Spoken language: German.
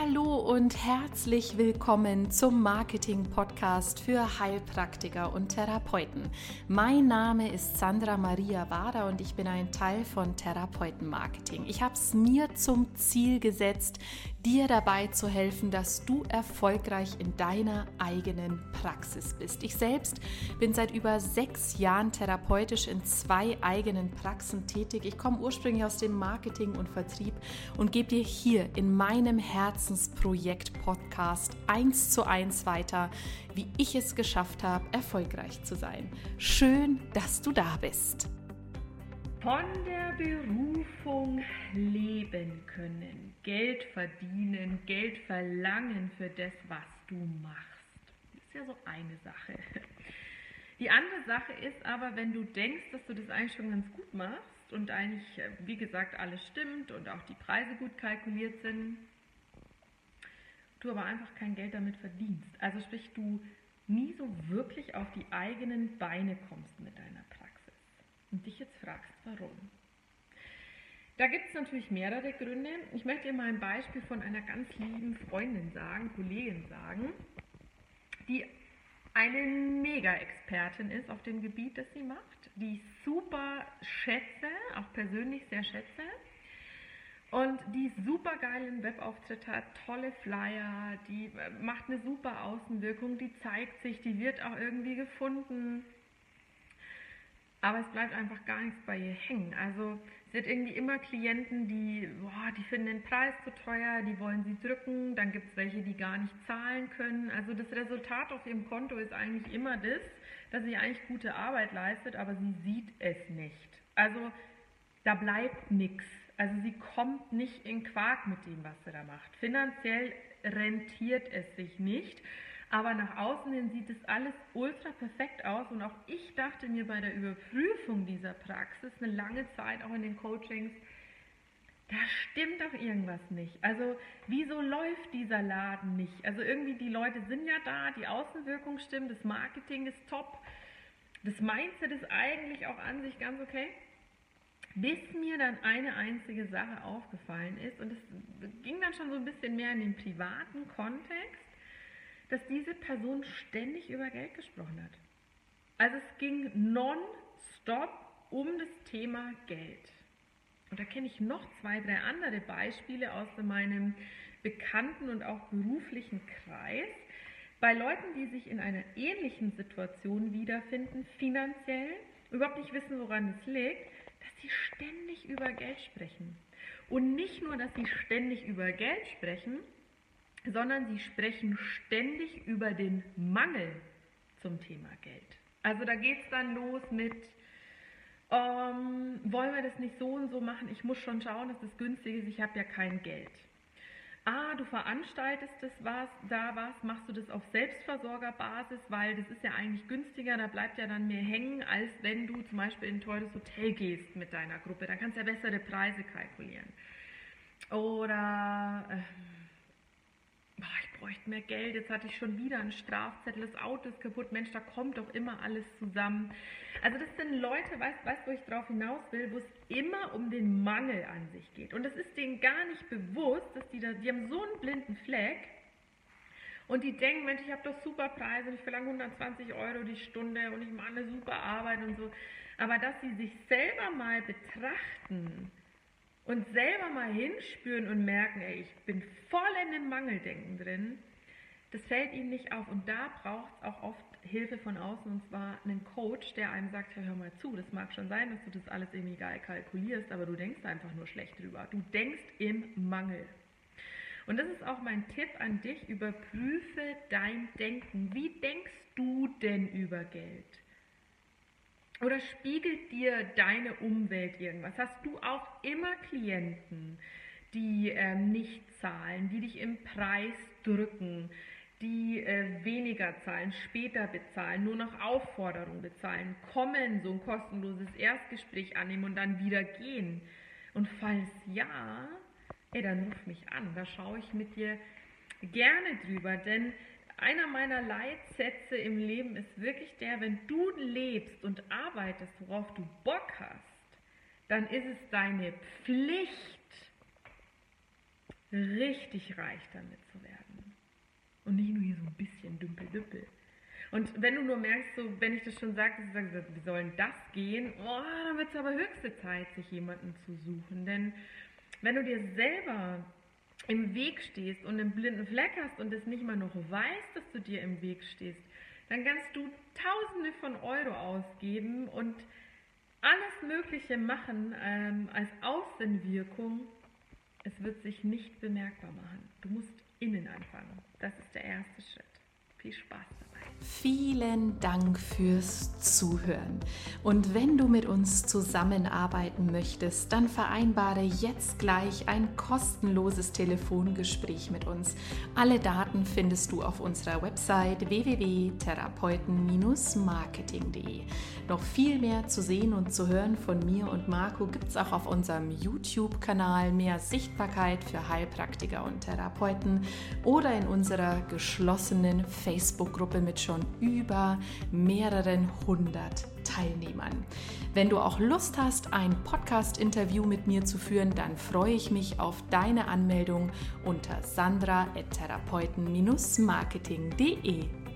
Hallo und herzlich willkommen zum Marketing-Podcast für Heilpraktiker und Therapeuten. Mein Name ist Sandra Maria Wader und ich bin ein Teil von Therapeuten-Marketing. Ich habe es mir zum Ziel gesetzt, dir dabei zu helfen, dass du erfolgreich in deiner eigenen Praxis bist. Ich selbst bin seit über sechs Jahren therapeutisch in zwei eigenen Praxen tätig. Ich komme ursprünglich aus dem Marketing und Vertrieb und gebe dir hier in meinem Herzensprojekt Podcast eins zu eins weiter, wie ich es geschafft habe, erfolgreich zu sein. Schön, dass du da bist. Von der Berufung leben können, Geld verdienen, Geld verlangen für das, was du machst. Das ist ja so eine Sache. Die andere Sache ist aber, wenn du denkst, dass du das eigentlich schon ganz gut machst und eigentlich, äh, wie gesagt, alles stimmt und auch die Preise gut kalkuliert sind, du aber einfach kein Geld damit verdienst. Also sprich, du nie so wirklich auf die eigenen Beine kommst mit deiner Praxis und dich jetzt fragst, warum. Da gibt es natürlich mehrere Gründe. Ich möchte dir mal ein Beispiel von einer ganz lieben Freundin sagen, Kollegin sagen, die eine Mega-Expertin ist auf dem Gebiet, das sie macht, die ich super schätze, auch persönlich sehr schätze. Und die super geilen Webauftritt hat, tolle Flyer, die macht eine super Außenwirkung, die zeigt sich, die wird auch irgendwie gefunden. Aber es bleibt einfach gar nichts bei ihr hängen. Also sie hat irgendwie immer Klienten, die, boah, die finden den Preis zu teuer, die wollen sie drücken. Dann gibt es welche, die gar nicht zahlen können. Also das Resultat auf ihrem Konto ist eigentlich immer das, dass sie eigentlich gute Arbeit leistet, aber sie sieht es nicht. Also da bleibt nichts. Also sie kommt nicht in Quark mit dem, was sie da macht. Finanziell rentiert es sich nicht. Aber nach außen hin sieht es alles ultra perfekt aus und auch ich dachte mir bei der Überprüfung dieser Praxis eine lange Zeit, auch in den Coachings, da stimmt doch irgendwas nicht. Also wieso läuft dieser Laden nicht? Also irgendwie die Leute sind ja da, die Außenwirkung stimmt, das Marketing ist top, das Mindset ist eigentlich auch an sich ganz okay. Bis mir dann eine einzige Sache aufgefallen ist und es ging dann schon so ein bisschen mehr in den privaten Kontext dass diese Person ständig über Geld gesprochen hat. Also es ging non-stop um das Thema Geld. Und da kenne ich noch zwei, drei andere Beispiele aus meinem bekannten und auch beruflichen Kreis. Bei Leuten, die sich in einer ähnlichen Situation wiederfinden, finanziell, überhaupt nicht wissen, woran es liegt, dass sie ständig über Geld sprechen. Und nicht nur, dass sie ständig über Geld sprechen, sondern sie sprechen ständig über den Mangel zum Thema Geld. Also da geht es dann los mit, ähm, wollen wir das nicht so und so machen, ich muss schon schauen, dass das günstig ist, ich habe ja kein Geld. Ah, du veranstaltest das was, da was, machst du das auf Selbstversorgerbasis, weil das ist ja eigentlich günstiger, da bleibt ja dann mehr hängen, als wenn du zum Beispiel in ein teures Hotel gehst mit deiner Gruppe. Da kannst du ja bessere Preise kalkulieren. Oder äh, ich bräuchte mehr Geld, jetzt hatte ich schon wieder einen Strafzettel, das Auto ist kaputt, Mensch, da kommt doch immer alles zusammen. Also das sind Leute, weißt du, wo ich drauf hinaus will, wo es immer um den Mangel an sich geht. Und es ist denen gar nicht bewusst, dass die da, die haben so einen blinden Fleck und die denken, Mensch, ich habe doch super Preise und ich verlange 120 Euro die Stunde und ich mache eine super Arbeit und so. Aber dass sie sich selber mal betrachten, und selber mal hinspüren und merken, ey, ich bin voll in dem Mangeldenken drin, das fällt ihnen nicht auf. Und da braucht es auch oft Hilfe von außen, und zwar einen Coach, der einem sagt, hör mal zu, das mag schon sein, dass du das alles irgendwie geil kalkulierst, aber du denkst einfach nur schlecht drüber. Du denkst im Mangel. Und das ist auch mein Tipp an dich, überprüfe dein Denken. Wie denkst du denn über Geld? Oder spiegelt dir deine Umwelt irgendwas? Hast du auch immer Klienten, die äh, nicht zahlen, die dich im Preis drücken, die äh, weniger zahlen, später bezahlen, nur noch Aufforderung bezahlen, kommen, so ein kostenloses Erstgespräch annehmen und dann wieder gehen? Und falls ja, ey, dann ruf mich an, da schaue ich mit dir gerne drüber, denn einer meiner Leitsätze im Leben ist wirklich der, wenn du lebst und arbeitest, worauf du Bock hast, dann ist es deine Pflicht, richtig reich damit zu werden. Und nicht nur hier so ein bisschen dümpel-dümpel. Und wenn du nur merkst, so, wenn ich das schon sage, wie soll das gehen? Oh, dann wird es aber höchste Zeit, sich jemanden zu suchen. Denn wenn du dir selber im Weg stehst und einen blinden Fleck hast und es nicht mal noch weißt, dass du dir im Weg stehst, dann kannst du Tausende von Euro ausgeben und alles Mögliche machen ähm, als Außenwirkung. Es wird sich nicht bemerkbar machen. Du musst innen anfangen. Das ist der erste Schritt. Viel Spaß. Vielen Dank fürs Zuhören. Und wenn du mit uns zusammenarbeiten möchtest, dann vereinbare jetzt gleich ein kostenloses Telefongespräch mit uns. Alle Daten findest du auf unserer Website www.therapeuten-marketing.de. Noch viel mehr zu sehen und zu hören von mir und Marco gibt es auch auf unserem YouTube-Kanal mehr Sichtbarkeit für Heilpraktiker und Therapeuten oder in unserer geschlossenen Facebook-Gruppe mit schon über mehreren hundert Teilnehmern. Wenn du auch Lust hast, ein Podcast-Interview mit mir zu führen, dann freue ich mich auf deine Anmeldung unter sandra.therapeuten-marketing.de.